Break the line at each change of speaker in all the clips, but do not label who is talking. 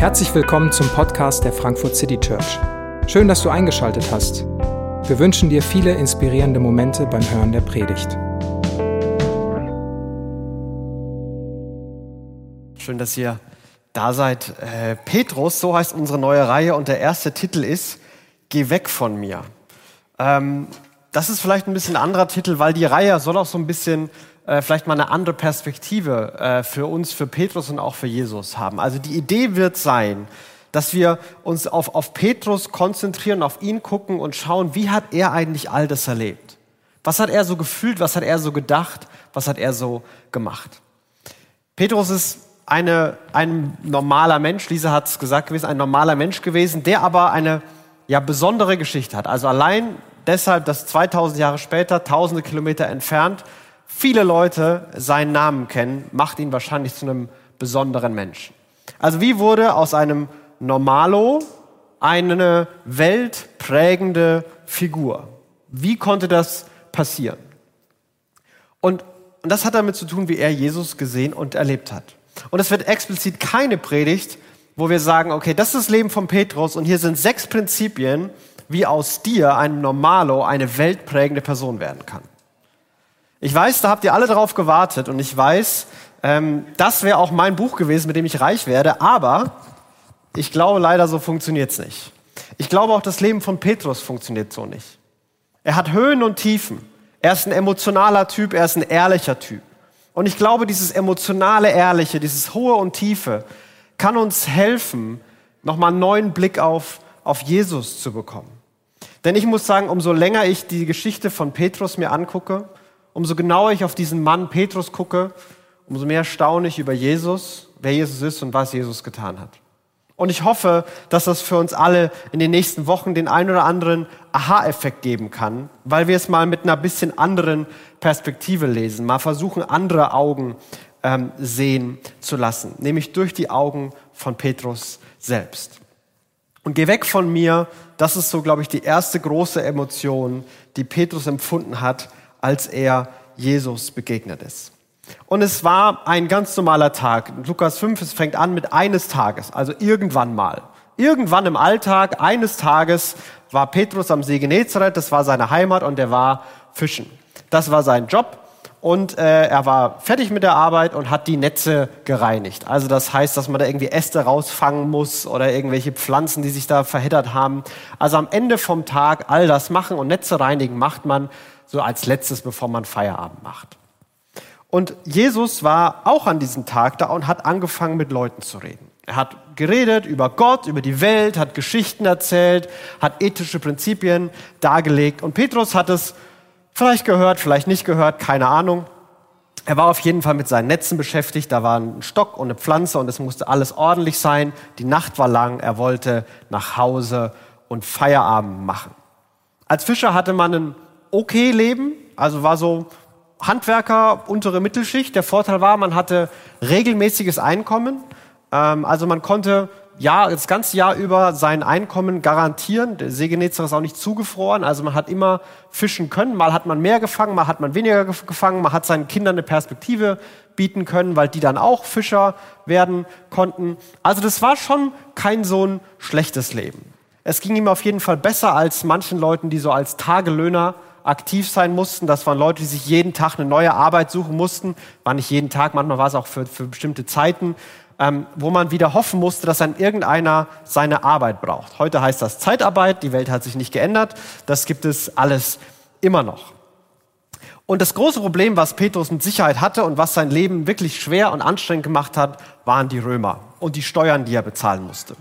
Herzlich willkommen zum Podcast der Frankfurt City Church. Schön, dass du eingeschaltet hast. Wir wünschen dir viele inspirierende Momente beim Hören der Predigt.
Schön, dass ihr da seid. Äh, Petrus, so heißt unsere neue Reihe und der erste Titel ist Geh weg von mir. Ähm, das ist vielleicht ein bisschen anderer Titel, weil die Reihe soll auch so ein bisschen äh, vielleicht mal eine andere Perspektive äh, für uns, für Petrus und auch für Jesus haben. Also die Idee wird sein, dass wir uns auf, auf Petrus konzentrieren, auf ihn gucken und schauen, wie hat er eigentlich all das erlebt? Was hat er so gefühlt? Was hat er so gedacht? Was hat er so gemacht? Petrus ist eine, ein normaler Mensch, Lisa hat es gesagt gewesen, ein normaler Mensch gewesen, der aber eine ja, besondere Geschichte hat. Also allein deshalb, dass 2000 Jahre später, tausende Kilometer entfernt, viele Leute seinen Namen kennen, macht ihn wahrscheinlich zu einem besonderen Menschen. Also wie wurde aus einem Normalo eine weltprägende Figur? Wie konnte das passieren? Und, und das hat damit zu tun, wie er Jesus gesehen und erlebt hat. Und es wird explizit keine Predigt, wo wir sagen, okay, das ist das Leben von Petrus und hier sind sechs Prinzipien, wie aus dir, einem Normalo, eine weltprägende Person werden kann. Ich weiß, da habt ihr alle drauf gewartet und ich weiß, ähm, das wäre auch mein Buch gewesen, mit dem ich reich werde, aber ich glaube leider, so funktioniert's nicht. Ich glaube auch, das Leben von Petrus funktioniert so nicht. Er hat Höhen und Tiefen. Er ist ein emotionaler Typ, er ist ein ehrlicher Typ. Und ich glaube, dieses emotionale, ehrliche, dieses hohe und tiefe kann uns helfen, nochmal einen neuen Blick auf, auf Jesus zu bekommen. Denn ich muss sagen, umso länger ich die Geschichte von Petrus mir angucke, umso genauer ich auf diesen Mann Petrus gucke, umso mehr staune ich über Jesus, wer Jesus ist und was Jesus getan hat. Und ich hoffe, dass das für uns alle in den nächsten Wochen den ein oder anderen Aha-Effekt geben kann, weil wir es mal mit einer bisschen anderen Perspektive lesen, mal versuchen, andere Augen ähm, sehen zu lassen, nämlich durch die Augen von Petrus selbst. Und geh weg von mir, das ist so, glaube ich, die erste große Emotion, die Petrus empfunden hat, als er Jesus begegnet ist. Und es war ein ganz normaler Tag. Lukas 5, es fängt an mit eines Tages, also irgendwann mal. Irgendwann im Alltag, eines Tages, war Petrus am See Genezareth, das war seine Heimat und er war fischen. Das war sein Job und äh, er war fertig mit der Arbeit und hat die Netze gereinigt. Also das heißt, dass man da irgendwie Äste rausfangen muss oder irgendwelche Pflanzen, die sich da verheddert haben. Also am Ende vom Tag all das machen und Netze reinigen macht man so als letztes, bevor man Feierabend macht. Und Jesus war auch an diesem Tag da und hat angefangen mit Leuten zu reden. Er hat geredet über Gott, über die Welt, hat Geschichten erzählt, hat ethische Prinzipien dargelegt. Und Petrus hat es vielleicht gehört, vielleicht nicht gehört, keine Ahnung. Er war auf jeden Fall mit seinen Netzen beschäftigt. Da war ein Stock und eine Pflanze und es musste alles ordentlich sein. Die Nacht war lang. Er wollte nach Hause und Feierabend machen. Als Fischer hatte man ein okay Leben, also war so Handwerker, untere Mittelschicht. Der Vorteil war, man hatte regelmäßiges Einkommen. Ähm, also man konnte ja, das ganze Jahr über sein Einkommen garantieren. Der See Genezareth ist auch nicht zugefroren. Also man hat immer fischen können. Mal hat man mehr gefangen, mal hat man weniger gefangen. Man hat seinen Kindern eine Perspektive bieten können, weil die dann auch Fischer werden konnten. Also das war schon kein so ein schlechtes Leben. Es ging ihm auf jeden Fall besser als manchen Leuten, die so als Tagelöhner aktiv sein mussten. Das waren Leute, die sich jeden Tag eine neue Arbeit suchen mussten. War nicht jeden Tag, manchmal war es auch für, für bestimmte Zeiten, ähm, wo man wieder hoffen musste, dass dann irgendeiner seine Arbeit braucht. Heute heißt das Zeitarbeit. Die Welt hat sich nicht geändert. Das gibt es alles immer noch. Und das große Problem, was Petrus mit Sicherheit hatte und was sein Leben wirklich schwer und anstrengend gemacht hat, waren die Römer und die Steuern, die er bezahlen musste.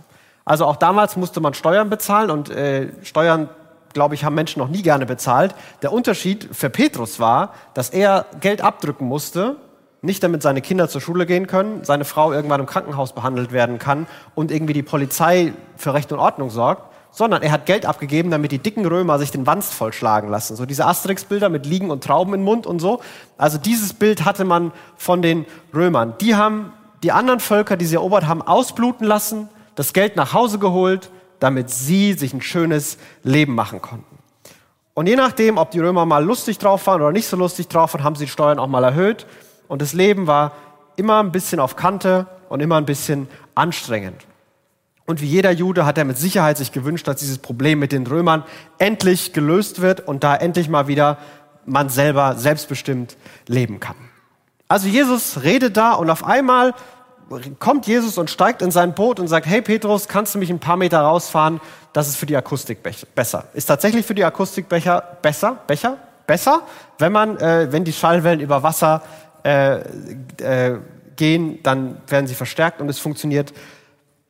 Also auch damals musste man Steuern bezahlen und äh, Steuern glaube ich, haben Menschen noch nie gerne bezahlt. Der Unterschied für Petrus war, dass er Geld abdrücken musste, nicht damit seine Kinder zur Schule gehen können, seine Frau irgendwann im Krankenhaus behandelt werden kann und irgendwie die Polizei für Recht und Ordnung sorgt, sondern er hat Geld abgegeben, damit die dicken Römer sich den Wanst vollschlagen lassen. So diese Asterix-Bilder mit Liegen und Trauben im Mund und so. Also dieses Bild hatte man von den Römern. Die haben die anderen Völker, die sie erobert haben, ausbluten lassen, das Geld nach Hause geholt damit sie sich ein schönes Leben machen konnten. Und je nachdem, ob die Römer mal lustig drauf waren oder nicht so lustig drauf waren, haben sie die Steuern auch mal erhöht. Und das Leben war immer ein bisschen auf Kante und immer ein bisschen anstrengend. Und wie jeder Jude hat er mit Sicherheit sich gewünscht, dass dieses Problem mit den Römern endlich gelöst wird und da endlich mal wieder man selber selbstbestimmt leben kann. Also Jesus redet da und auf einmal kommt Jesus und steigt in sein Boot und sagt, hey Petrus, kannst du mich ein paar Meter rausfahren? Das ist für die Akustik besser. Ist tatsächlich für die Akustikbecher besser, Becher, besser, wenn man, äh, wenn die Schallwellen über Wasser äh, äh, gehen, dann werden sie verstärkt und es funktioniert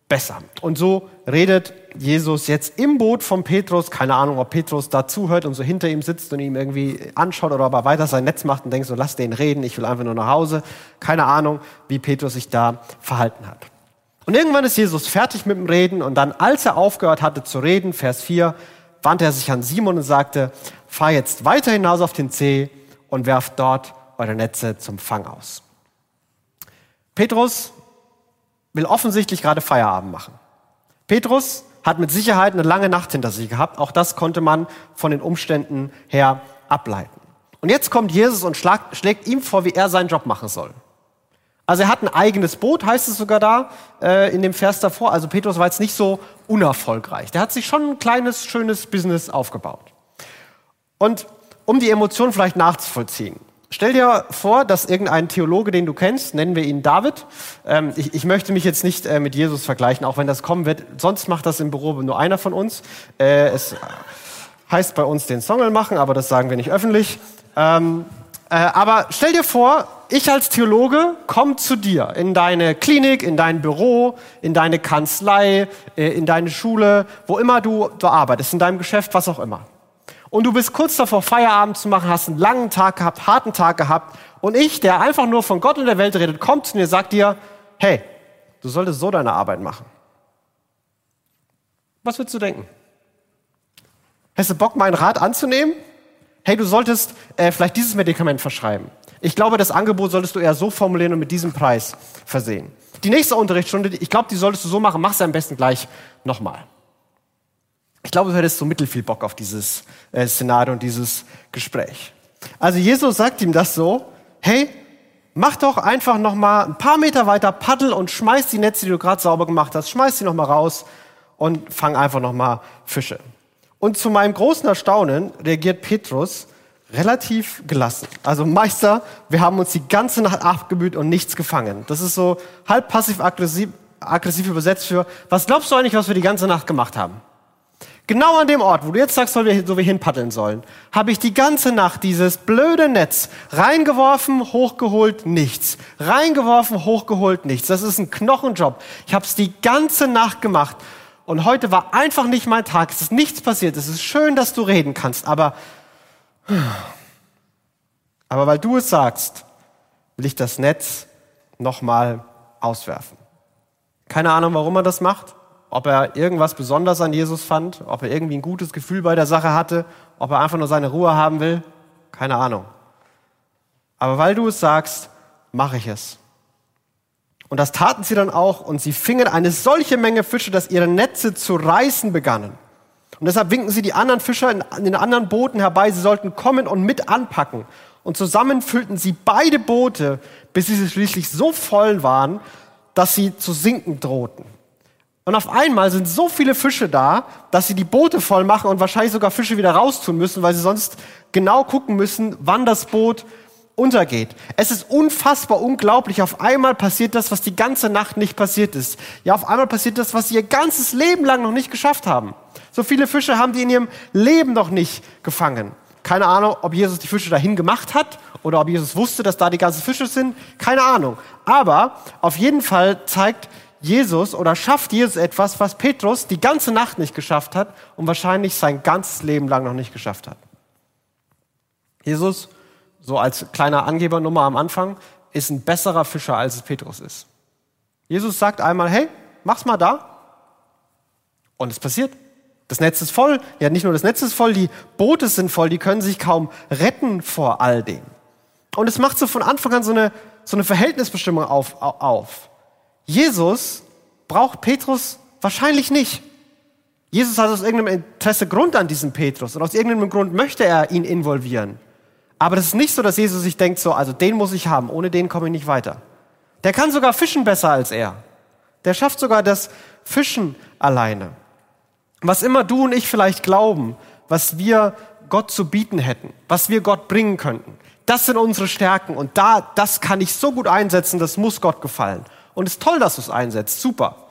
besser. Und so redet Jesus jetzt im Boot von Petrus. Keine Ahnung, ob Petrus da zuhört und so hinter ihm sitzt und ihm irgendwie anschaut oder ob er weiter sein Netz macht und denkt so, lass den reden, ich will einfach nur nach Hause. Keine Ahnung, wie Petrus sich da verhalten hat. Und irgendwann ist Jesus fertig mit dem Reden und dann, als er aufgehört hatte zu reden, Vers 4, wandte er sich an Simon und sagte, fahr jetzt weiter hinaus auf den See und werft dort eure Netze zum Fang aus. Petrus will offensichtlich gerade Feierabend machen. Petrus hat mit Sicherheit eine lange Nacht hinter sich gehabt. Auch das konnte man von den Umständen her ableiten. Und jetzt kommt Jesus und schlägt, schlägt ihm vor, wie er seinen Job machen soll. Also er hat ein eigenes Boot, heißt es sogar da äh, in dem Vers davor. Also Petrus war jetzt nicht so unerfolgreich. Der hat sich schon ein kleines, schönes Business aufgebaut. Und um die Emotionen vielleicht nachzuvollziehen, Stell dir vor, dass irgendein Theologe, den du kennst, nennen wir ihn David, ähm, ich, ich, möchte mich jetzt nicht äh, mit Jesus vergleichen, auch wenn das kommen wird, sonst macht das im Büro nur einer von uns. Äh, es heißt bei uns den Songel machen, aber das sagen wir nicht öffentlich. Ähm, äh, aber stell dir vor, ich als Theologe komme zu dir in deine Klinik, in dein Büro, in deine Kanzlei, äh, in deine Schule, wo immer du, du arbeitest, in deinem Geschäft, was auch immer und du bist kurz davor, Feierabend zu machen, hast einen langen Tag gehabt, harten Tag gehabt und ich, der einfach nur von Gott und der Welt redet, kommt zu mir und sagt dir, hey, du solltest so deine Arbeit machen. Was würdest du denken? Hast du Bock, meinen Rat anzunehmen? Hey, du solltest äh, vielleicht dieses Medikament verschreiben. Ich glaube, das Angebot solltest du eher so formulieren und mit diesem Preis versehen. Die nächste Unterrichtsstunde, ich glaube, die solltest du so machen, mach sie am besten gleich nochmal. Ich glaube, du hättest so mittelfiel Bock auf dieses äh, Szenario und dieses Gespräch. Also Jesus sagt ihm das so, hey, mach doch einfach noch mal ein paar Meter weiter Paddel und schmeiß die Netze, die du gerade sauber gemacht hast, schmeiß die noch mal raus und fang einfach noch mal Fische. Und zu meinem großen Erstaunen reagiert Petrus relativ gelassen. Also Meister, wir haben uns die ganze Nacht abgemüht und nichts gefangen. Das ist so halb passiv-aggressiv aggressiv übersetzt für, was glaubst du eigentlich, was wir die ganze Nacht gemacht haben? Genau an dem Ort, wo du jetzt sagst, wo wir hinpaddeln sollen, habe ich die ganze Nacht dieses blöde Netz reingeworfen, hochgeholt, nichts. Reingeworfen, hochgeholt, nichts. Das ist ein Knochenjob. Ich habe es die ganze Nacht gemacht. Und heute war einfach nicht mein Tag. Es ist nichts passiert. Es ist schön, dass du reden kannst. Aber, aber weil du es sagst, will ich das Netz nochmal auswerfen. Keine Ahnung, warum er das macht ob er irgendwas besonders an Jesus fand, ob er irgendwie ein gutes Gefühl bei der Sache hatte, ob er einfach nur seine Ruhe haben will, keine Ahnung. Aber weil du es sagst, mache ich es. Und das taten sie dann auch und sie fingen eine solche Menge Fische, dass ihre Netze zu reißen begannen. Und deshalb winken sie die anderen Fischer in den anderen Booten herbei, sie sollten kommen und mit anpacken. Und zusammen füllten sie beide Boote, bis sie schließlich so voll waren, dass sie zu sinken drohten. Und auf einmal sind so viele Fische da, dass sie die Boote voll machen und wahrscheinlich sogar Fische wieder raustun müssen, weil sie sonst genau gucken müssen, wann das Boot untergeht. Es ist unfassbar unglaublich. Auf einmal passiert das, was die ganze Nacht nicht passiert ist. Ja, auf einmal passiert das, was sie ihr ganzes Leben lang noch nicht geschafft haben. So viele Fische haben die in ihrem Leben noch nicht gefangen. Keine Ahnung, ob Jesus die Fische dahin gemacht hat oder ob Jesus wusste, dass da die ganzen Fische sind. Keine Ahnung. Aber auf jeden Fall zeigt Jesus oder schafft Jesus etwas, was Petrus die ganze Nacht nicht geschafft hat und wahrscheinlich sein ganzes Leben lang noch nicht geschafft hat. Jesus, so als kleiner Angebernummer am Anfang, ist ein besserer Fischer, als es Petrus ist. Jesus sagt einmal, hey, mach's mal da. Und es passiert. Das Netz ist voll. Ja, nicht nur das Netz ist voll, die Boote sind voll, die können sich kaum retten vor all dem. Und es macht so von Anfang an so eine, so eine Verhältnisbestimmung auf, auf. Jesus braucht Petrus wahrscheinlich nicht. Jesus hat aus irgendeinem Interesse Grund an diesem Petrus und aus irgendeinem Grund möchte er ihn involvieren. Aber das ist nicht so, dass Jesus sich denkt, so, also den muss ich haben, ohne den komme ich nicht weiter. Der kann sogar fischen besser als er. Der schafft sogar das Fischen alleine. Was immer du und ich vielleicht glauben, was wir Gott zu bieten hätten, was wir Gott bringen könnten, das sind unsere Stärken und da, das kann ich so gut einsetzen, das muss Gott gefallen. Und es ist toll, dass du es einsetzt, super.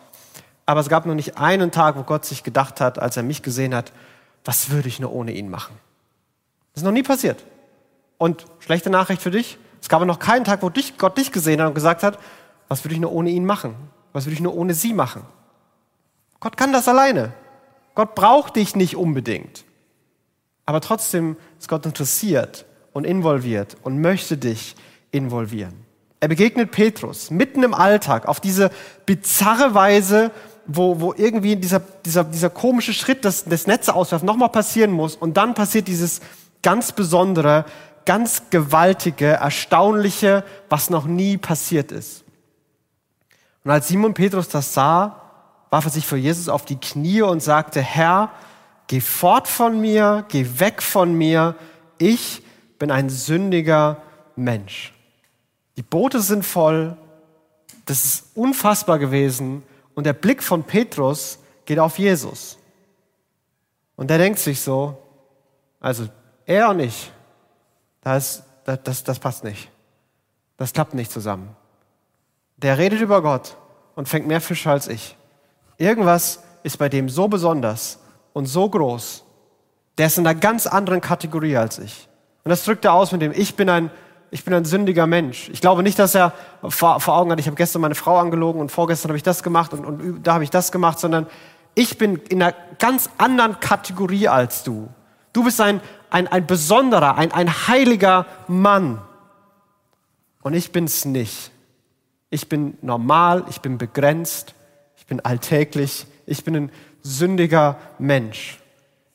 Aber es gab noch nicht einen Tag, wo Gott sich gedacht hat, als er mich gesehen hat, was würde ich nur ohne ihn machen? Das ist noch nie passiert. Und schlechte Nachricht für dich, es gab noch keinen Tag, wo dich, Gott dich gesehen hat und gesagt hat, was würde ich nur ohne ihn machen? Was würde ich nur ohne sie machen? Gott kann das alleine. Gott braucht dich nicht unbedingt. Aber trotzdem ist Gott interessiert und involviert und möchte dich involvieren. Er begegnet Petrus mitten im Alltag auf diese bizarre Weise, wo, wo irgendwie dieser, dieser, dieser komische Schritt des, des Netze auswerfen nochmal passieren muss. Und dann passiert dieses ganz besondere, ganz gewaltige, erstaunliche, was noch nie passiert ist. Und als Simon Petrus das sah, warf er sich vor Jesus auf die Knie und sagte, Herr, geh fort von mir, geh weg von mir, ich bin ein sündiger Mensch. Die Boote sind voll, das ist unfassbar gewesen und der Blick von Petrus geht auf Jesus. Und der denkt sich so, also er und ich, das, das, das, das passt nicht. Das klappt nicht zusammen. Der redet über Gott und fängt mehr Fische als ich. Irgendwas ist bei dem so besonders und so groß. Der ist in einer ganz anderen Kategorie als ich. Und das drückt er aus mit dem, ich bin ein, ich bin ein sündiger Mensch. Ich glaube nicht, dass er vor, vor Augen hat, ich habe gestern meine Frau angelogen und vorgestern habe ich das gemacht und, und da habe ich das gemacht, sondern ich bin in einer ganz anderen Kategorie als du. Du bist ein, ein, ein besonderer, ein, ein heiliger Mann. Und ich bin's nicht. Ich bin normal, ich bin begrenzt, bin alltäglich, ich bin ein sündiger Mensch.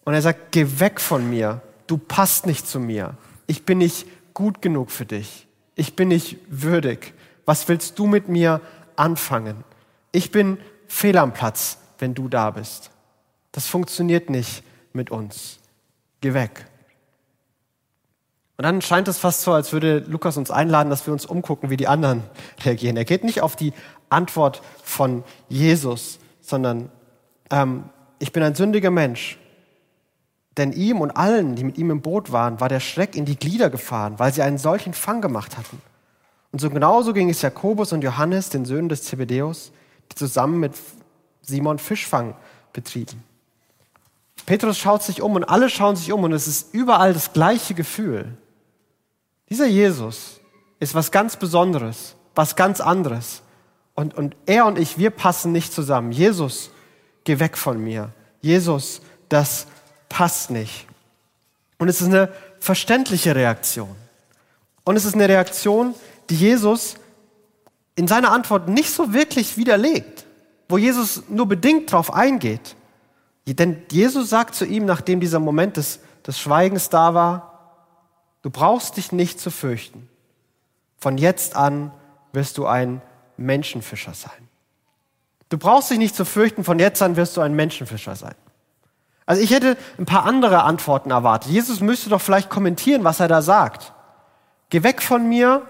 Und er sagt, geh weg von mir, du passt nicht zu mir, ich bin nicht gut genug für dich, ich bin nicht würdig. Was willst du mit mir anfangen? Ich bin fehl am Platz, wenn du da bist. Das funktioniert nicht mit uns. Geh weg. Und dann scheint es fast so, als würde Lukas uns einladen, dass wir uns umgucken, wie die anderen reagieren. Er geht nicht auf die Antwort von Jesus, sondern ähm, ich bin ein sündiger Mensch. Denn ihm und allen, die mit ihm im Boot waren, war der Schreck in die Glieder gefahren, weil sie einen solchen Fang gemacht hatten. Und so genauso ging es Jakobus und Johannes, den Söhnen des Zebedäus, die zusammen mit Simon Fischfang betrieben. Petrus schaut sich um und alle schauen sich um und es ist überall das gleiche Gefühl. Dieser Jesus ist was ganz Besonderes, was ganz anderes. Und, und er und ich, wir passen nicht zusammen. Jesus, geh weg von mir. Jesus, das passt nicht. Und es ist eine verständliche Reaktion. Und es ist eine Reaktion, die Jesus in seiner Antwort nicht so wirklich widerlegt, wo Jesus nur bedingt darauf eingeht. Denn Jesus sagt zu ihm, nachdem dieser Moment des, des Schweigens da war, du brauchst dich nicht zu fürchten. Von jetzt an wirst du ein Menschenfischer sein. Du brauchst dich nicht zu fürchten, von jetzt an wirst du ein Menschenfischer sein. Also ich hätte ein paar andere Antworten erwartet. Jesus müsste doch vielleicht kommentieren, was er da sagt. Geh weg von mir.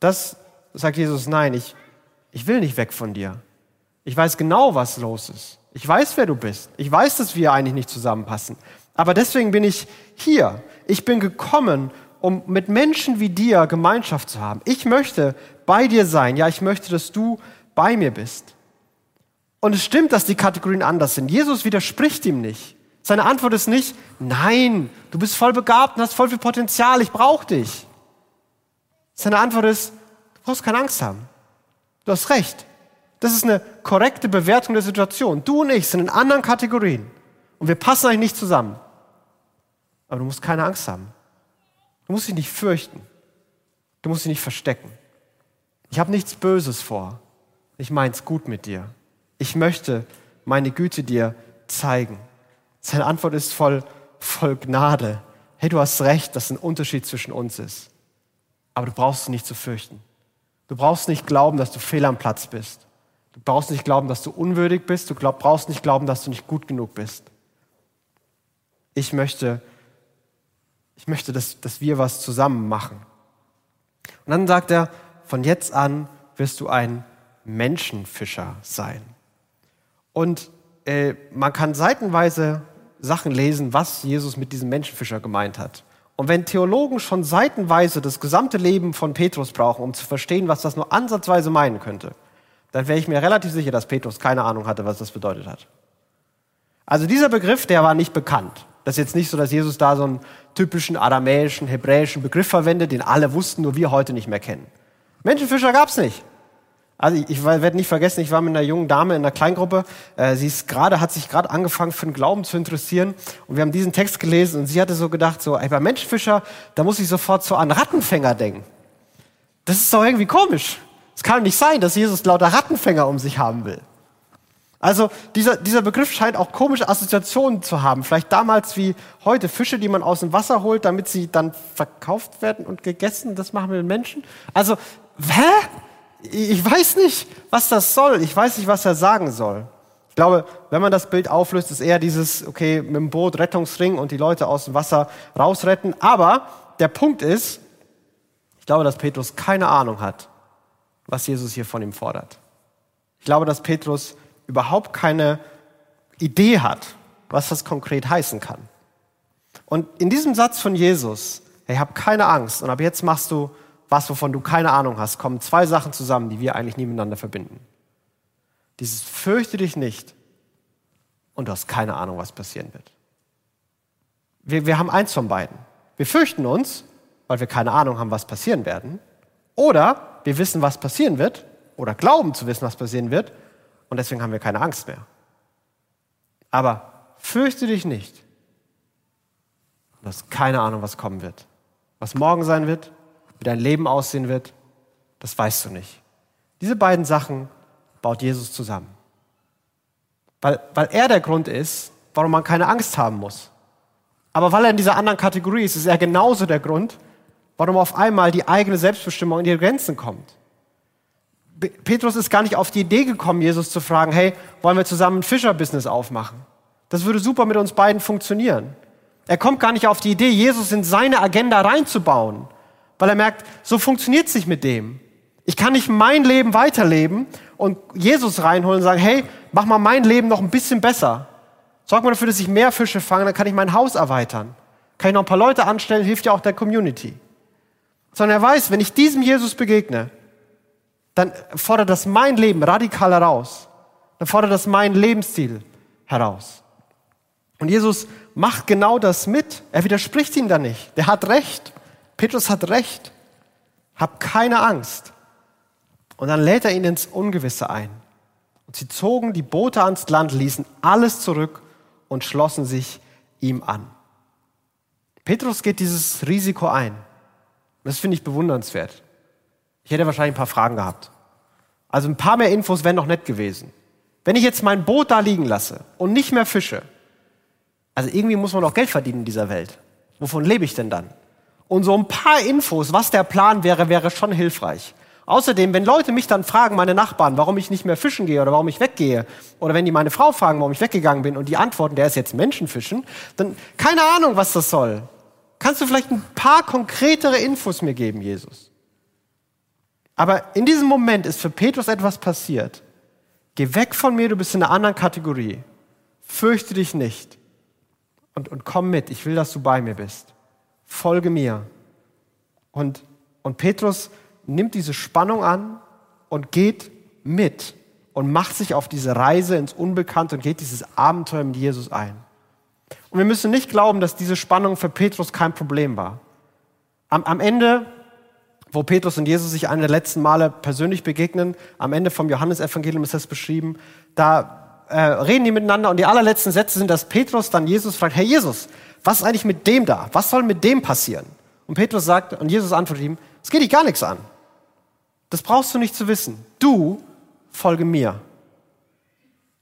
Das sagt Jesus, nein, ich, ich will nicht weg von dir. Ich weiß genau, was los ist. Ich weiß, wer du bist. Ich weiß, dass wir eigentlich nicht zusammenpassen. Aber deswegen bin ich hier. Ich bin gekommen, um mit Menschen wie dir Gemeinschaft zu haben. Ich möchte bei dir sein. Ja, ich möchte, dass du bei mir bist. Und es stimmt, dass die Kategorien anders sind. Jesus widerspricht ihm nicht. Seine Antwort ist nicht, nein, du bist voll begabt und hast voll viel Potenzial, ich brauche dich. Seine Antwort ist, du brauchst keine Angst haben. Du hast recht. Das ist eine korrekte Bewertung der Situation. Du und ich sind in anderen Kategorien und wir passen eigentlich nicht zusammen. Aber du musst keine Angst haben. Du musst dich nicht fürchten. Du musst dich nicht verstecken. Ich habe nichts Böses vor. Ich meins gut mit dir. Ich möchte meine Güte dir zeigen. Seine Antwort ist voll, voll Gnade. Hey, du hast recht, dass ein Unterschied zwischen uns ist. Aber du brauchst nicht zu fürchten. Du brauchst nicht glauben, dass du fehl am Platz bist. Du brauchst nicht glauben, dass du unwürdig bist. Du glaub, brauchst nicht glauben, dass du nicht gut genug bist. Ich möchte ich möchte, dass, dass wir was zusammen machen. Und dann sagt er, von jetzt an wirst du ein Menschenfischer sein. Und äh, man kann seitenweise Sachen lesen, was Jesus mit diesem Menschenfischer gemeint hat. Und wenn Theologen schon seitenweise das gesamte Leben von Petrus brauchen, um zu verstehen, was das nur ansatzweise meinen könnte, dann wäre ich mir relativ sicher, dass Petrus keine Ahnung hatte, was das bedeutet hat. Also dieser Begriff, der war nicht bekannt. Das ist jetzt nicht so, dass Jesus da so einen typischen aramäischen, hebräischen Begriff verwendet, den alle wussten, nur wir heute nicht mehr kennen. Menschenfischer gab's nicht. Also ich, ich werde nicht vergessen, ich war mit einer jungen Dame in einer Kleingruppe. Äh, sie ist gerade, hat sich gerade angefangen für den Glauben zu interessieren und wir haben diesen Text gelesen und sie hatte so gedacht, so, ey, bei Menschenfischer, da muss ich sofort so an Rattenfänger denken. Das ist doch irgendwie komisch. Es kann nicht sein, dass Jesus lauter Rattenfänger um sich haben will. Also dieser, dieser Begriff scheint auch komische Assoziationen zu haben. Vielleicht damals wie heute Fische, die man aus dem Wasser holt, damit sie dann verkauft werden und gegessen. Das machen wir mit Menschen. Also, hä? Ich weiß nicht, was das soll. Ich weiß nicht, was er sagen soll. Ich glaube, wenn man das Bild auflöst, ist eher dieses, okay, mit dem Boot Rettungsring und die Leute aus dem Wasser rausretten. Aber der Punkt ist, ich glaube, dass Petrus keine Ahnung hat, was Jesus hier von ihm fordert. Ich glaube, dass Petrus überhaupt keine Idee hat, was das konkret heißen kann. Und in diesem Satz von Jesus, hey, hab keine Angst und ab jetzt machst du was, wovon du keine Ahnung hast, kommen zwei Sachen zusammen, die wir eigentlich nie miteinander verbinden. Dieses fürchte dich nicht und du hast keine Ahnung, was passieren wird. Wir, wir haben eins von beiden. Wir fürchten uns, weil wir keine Ahnung haben, was passieren werden. Oder wir wissen, was passieren wird oder glauben zu wissen, was passieren wird und deswegen haben wir keine Angst mehr. Aber fürchte dich nicht. Du hast keine Ahnung, was kommen wird. Was morgen sein wird, wie dein Leben aussehen wird, das weißt du nicht. Diese beiden Sachen baut Jesus zusammen. Weil, weil er der Grund ist, warum man keine Angst haben muss. Aber weil er in dieser anderen Kategorie ist, ist er genauso der Grund, warum auf einmal die eigene Selbstbestimmung in ihre Grenzen kommt. Petrus ist gar nicht auf die Idee gekommen, Jesus zu fragen, hey, wollen wir zusammen ein Fischerbusiness aufmachen? Das würde super mit uns beiden funktionieren. Er kommt gar nicht auf die Idee, Jesus in seine Agenda reinzubauen weil er merkt, so funktioniert es nicht mit dem. Ich kann nicht mein Leben weiterleben und Jesus reinholen und sagen, hey, mach mal mein Leben noch ein bisschen besser. Sorg mal dafür, dass ich mehr Fische fange, dann kann ich mein Haus erweitern. Kann ich noch ein paar Leute anstellen, hilft ja auch der Community. Sondern er weiß, wenn ich diesem Jesus begegne, dann fordert das mein Leben radikal heraus. Dann fordert das mein Lebensstil heraus. Und Jesus macht genau das mit. Er widerspricht ihm da nicht. Der hat recht. Petrus hat recht. Hab keine Angst. Und dann lädt er ihn ins Ungewisse ein. Und sie zogen die Boote ans Land, ließen alles zurück und schlossen sich ihm an. Petrus geht dieses Risiko ein. Das finde ich bewundernswert. Ich hätte wahrscheinlich ein paar Fragen gehabt. Also ein paar mehr Infos wären noch nett gewesen. Wenn ich jetzt mein Boot da liegen lasse und nicht mehr fische, also irgendwie muss man doch Geld verdienen in dieser Welt. Wovon lebe ich denn dann? Und so ein paar Infos, was der Plan wäre, wäre schon hilfreich. Außerdem, wenn Leute mich dann fragen, meine Nachbarn, warum ich nicht mehr fischen gehe oder warum ich weggehe, oder wenn die meine Frau fragen, warum ich weggegangen bin und die antworten, der ist jetzt Menschenfischen, dann keine Ahnung, was das soll. Kannst du vielleicht ein paar konkretere Infos mir geben, Jesus? Aber in diesem Moment ist für Petrus etwas passiert. Geh weg von mir, du bist in einer anderen Kategorie. Fürchte dich nicht. Und, und komm mit, ich will, dass du bei mir bist folge mir. Und, und Petrus nimmt diese Spannung an und geht mit und macht sich auf diese Reise ins Unbekannte und geht dieses Abenteuer mit Jesus ein. Und wir müssen nicht glauben, dass diese Spannung für Petrus kein Problem war. Am, am Ende, wo Petrus und Jesus sich eine der letzten Male persönlich begegnen, am Ende vom Johannesevangelium ist das beschrieben, da äh, reden die miteinander und die allerletzten Sätze sind, dass Petrus dann Jesus fragt, Herr Jesus, was ist eigentlich mit dem da? Was soll mit dem passieren? Und Petrus sagt, und Jesus antwortet ihm, es geht dich gar nichts an. Das brauchst du nicht zu wissen. Du folge mir.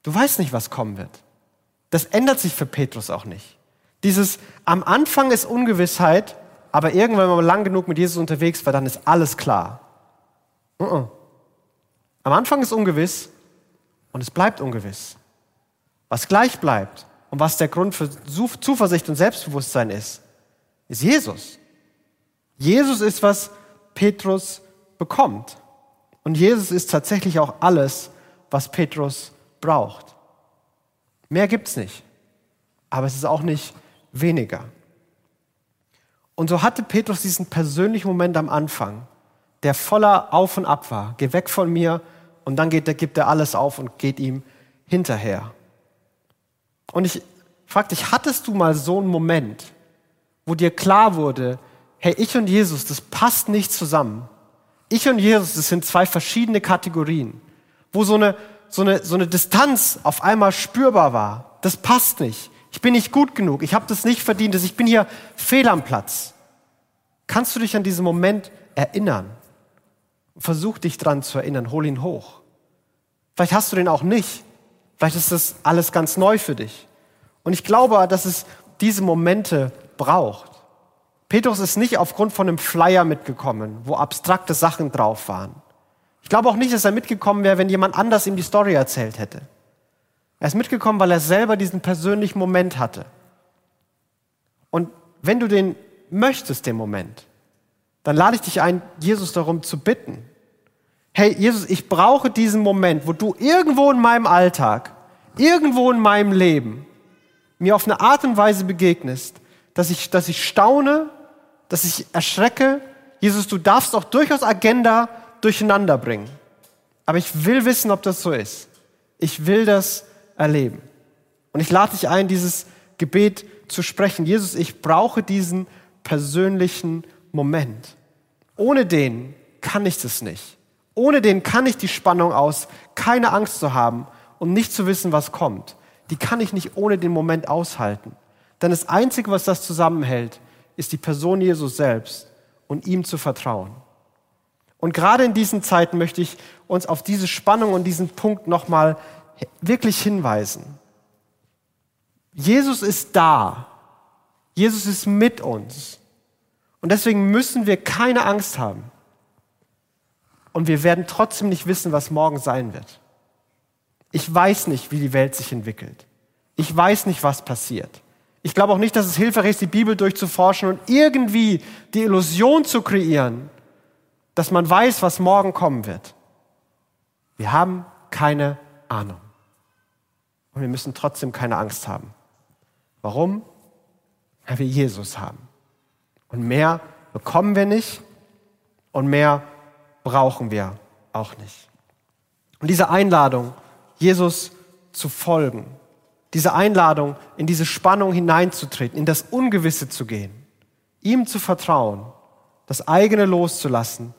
Du weißt nicht, was kommen wird. Das ändert sich für Petrus auch nicht. Dieses am Anfang ist Ungewissheit, aber irgendwann, wenn man lang genug mit Jesus unterwegs war, dann ist alles klar. Uh -uh. Am Anfang ist ungewiss und es bleibt ungewiss. Was gleich bleibt, und was der Grund für Zuversicht und Selbstbewusstsein ist, ist Jesus. Jesus ist, was Petrus bekommt. Und Jesus ist tatsächlich auch alles, was Petrus braucht. Mehr gibt's nicht. Aber es ist auch nicht weniger. Und so hatte Petrus diesen persönlichen Moment am Anfang, der voller Auf und Ab war. Geh weg von mir. Und dann geht, gibt er alles auf und geht ihm hinterher. Und ich frage dich, hattest du mal so einen Moment, wo dir klar wurde, hey, ich und Jesus, das passt nicht zusammen. Ich und Jesus, das sind zwei verschiedene Kategorien, wo so eine, so eine, so eine Distanz auf einmal spürbar war. Das passt nicht. Ich bin nicht gut genug. Ich habe das nicht verdient. Ich bin hier fehl am Platz. Kannst du dich an diesen Moment erinnern? Versuch dich dran zu erinnern. Hol ihn hoch. Vielleicht hast du den auch nicht. Vielleicht ist das alles ganz neu für dich. Und ich glaube, dass es diese Momente braucht. Petrus ist nicht aufgrund von einem Flyer mitgekommen, wo abstrakte Sachen drauf waren. Ich glaube auch nicht, dass er mitgekommen wäre, wenn jemand anders ihm die Story erzählt hätte. Er ist mitgekommen, weil er selber diesen persönlichen Moment hatte. Und wenn du den möchtest, den Moment, dann lade ich dich ein, Jesus darum zu bitten. Hey, Jesus, ich brauche diesen Moment, wo du irgendwo in meinem Alltag, irgendwo in meinem Leben mir auf eine Art und Weise begegnest, dass ich, dass ich staune, dass ich erschrecke. Jesus, du darfst auch durchaus Agenda durcheinander bringen. Aber ich will wissen, ob das so ist. Ich will das erleben. Und ich lade dich ein, dieses Gebet zu sprechen. Jesus, ich brauche diesen persönlichen Moment. Ohne den kann ich das nicht. Ohne den kann ich die Spannung aus, keine Angst zu haben und nicht zu wissen, was kommt. Die kann ich nicht ohne den Moment aushalten. Denn das Einzige, was das zusammenhält, ist die Person Jesus selbst und ihm zu vertrauen. Und gerade in diesen Zeiten möchte ich uns auf diese Spannung und diesen Punkt nochmal wirklich hinweisen. Jesus ist da. Jesus ist mit uns. Und deswegen müssen wir keine Angst haben. Und wir werden trotzdem nicht wissen, was morgen sein wird. Ich weiß nicht, wie die Welt sich entwickelt. Ich weiß nicht, was passiert. Ich glaube auch nicht, dass es hilfreich ist, die Bibel durchzuforschen und irgendwie die Illusion zu kreieren, dass man weiß, was morgen kommen wird. Wir haben keine Ahnung. Und wir müssen trotzdem keine Angst haben. Warum? Weil wir Jesus haben. Und mehr bekommen wir nicht und mehr brauchen wir auch nicht. Und diese Einladung, Jesus zu folgen, diese Einladung, in diese Spannung hineinzutreten, in das Ungewisse zu gehen, ihm zu vertrauen, das eigene loszulassen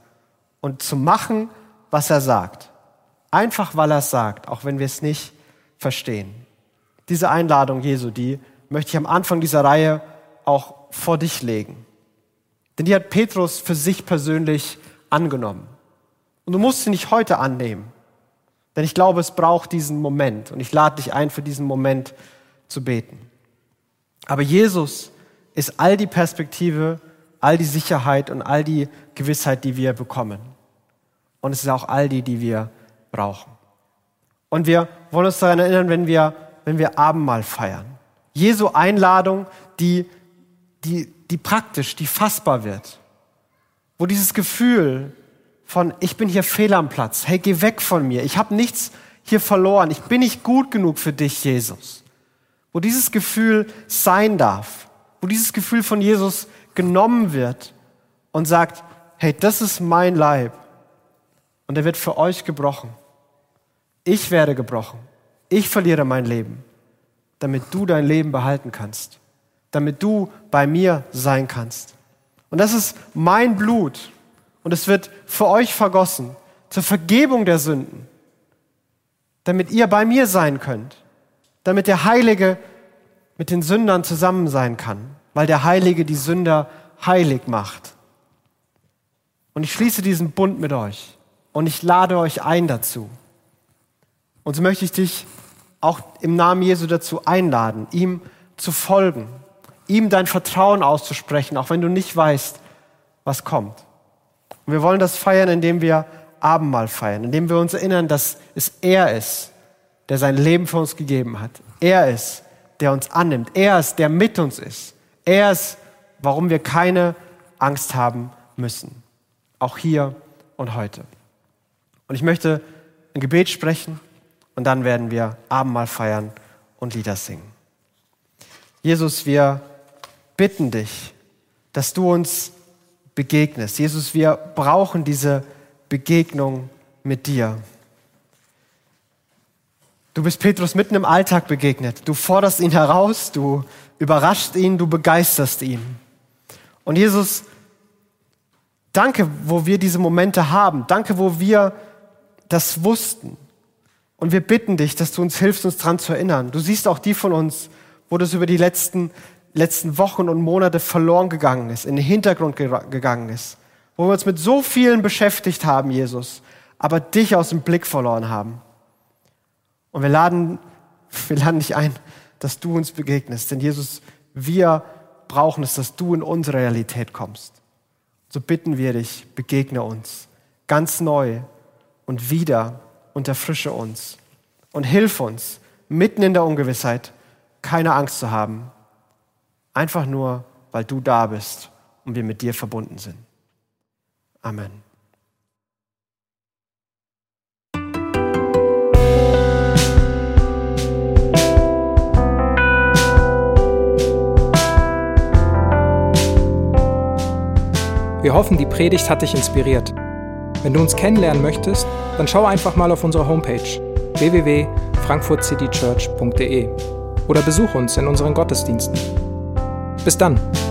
und zu machen, was er sagt. Einfach weil er es sagt, auch wenn wir es nicht verstehen. Diese Einladung Jesu, die möchte ich am Anfang dieser Reihe auch vor dich legen. Denn die hat Petrus für sich persönlich angenommen. Und du musst sie nicht heute annehmen. Denn ich glaube, es braucht diesen Moment. Und ich lade dich ein, für diesen Moment zu beten. Aber Jesus ist all die Perspektive, all die Sicherheit und all die Gewissheit, die wir bekommen. Und es ist auch all die, die wir brauchen. Und wir wollen uns daran erinnern, wenn wir, wenn wir Abendmahl feiern. Jesu Einladung, die, die, die praktisch, die fassbar wird. Wo dieses Gefühl, von, ich bin hier fehl am Platz. Hey, geh weg von mir. Ich habe nichts hier verloren. Ich bin nicht gut genug für dich, Jesus. Wo dieses Gefühl sein darf. Wo dieses Gefühl von Jesus genommen wird und sagt, hey, das ist mein Leib. Und er wird für euch gebrochen. Ich werde gebrochen. Ich verliere mein Leben, damit du dein Leben behalten kannst. Damit du bei mir sein kannst. Und das ist mein Blut, und es wird für euch vergossen zur Vergebung der Sünden, damit ihr bei mir sein könnt, damit der Heilige mit den Sündern zusammen sein kann, weil der Heilige die Sünder heilig macht. Und ich schließe diesen Bund mit euch und ich lade euch ein dazu. Und so möchte ich dich auch im Namen Jesu dazu einladen, ihm zu folgen, ihm dein Vertrauen auszusprechen, auch wenn du nicht weißt, was kommt. Und wir wollen das feiern, indem wir Abendmahl feiern, indem wir uns erinnern, dass es er ist, der sein Leben für uns gegeben hat. Er ist, der uns annimmt. Er ist, der mit uns ist. Er ist, warum wir keine Angst haben müssen. Auch hier und heute. Und ich möchte ein Gebet sprechen und dann werden wir Abendmahl feiern und Lieder singen. Jesus, wir bitten dich, dass du uns begegnest. Jesus, wir brauchen diese Begegnung mit dir. Du bist Petrus mitten im Alltag begegnet. Du forderst ihn heraus, du überraschst ihn, du begeisterst ihn. Und Jesus, danke, wo wir diese Momente haben. Danke, wo wir das wussten. Und wir bitten dich, dass du uns hilfst, uns daran zu erinnern. Du siehst auch die von uns, wo das über die letzten, letzten Wochen und Monate verloren gegangen ist, in den Hintergrund gegangen ist. Wo wir uns mit so vielen beschäftigt haben, Jesus, aber dich aus dem Blick verloren haben. Und wir laden, wir laden dich ein, dass du uns begegnest. Denn Jesus, wir brauchen es, dass du in unsere Realität kommst. So bitten wir dich, begegne uns ganz neu und wieder und erfrische uns und hilf uns, mitten in der Ungewissheit keine Angst zu haben. Einfach nur, weil du da bist und wir mit dir verbunden sind. Amen.
Wir hoffen, die Predigt hat dich inspiriert. Wenn du uns kennenlernen möchtest, dann schau einfach mal auf unsere Homepage www.frankfurtcitychurch.de oder besuch uns in unseren Gottesdiensten. Bis dann!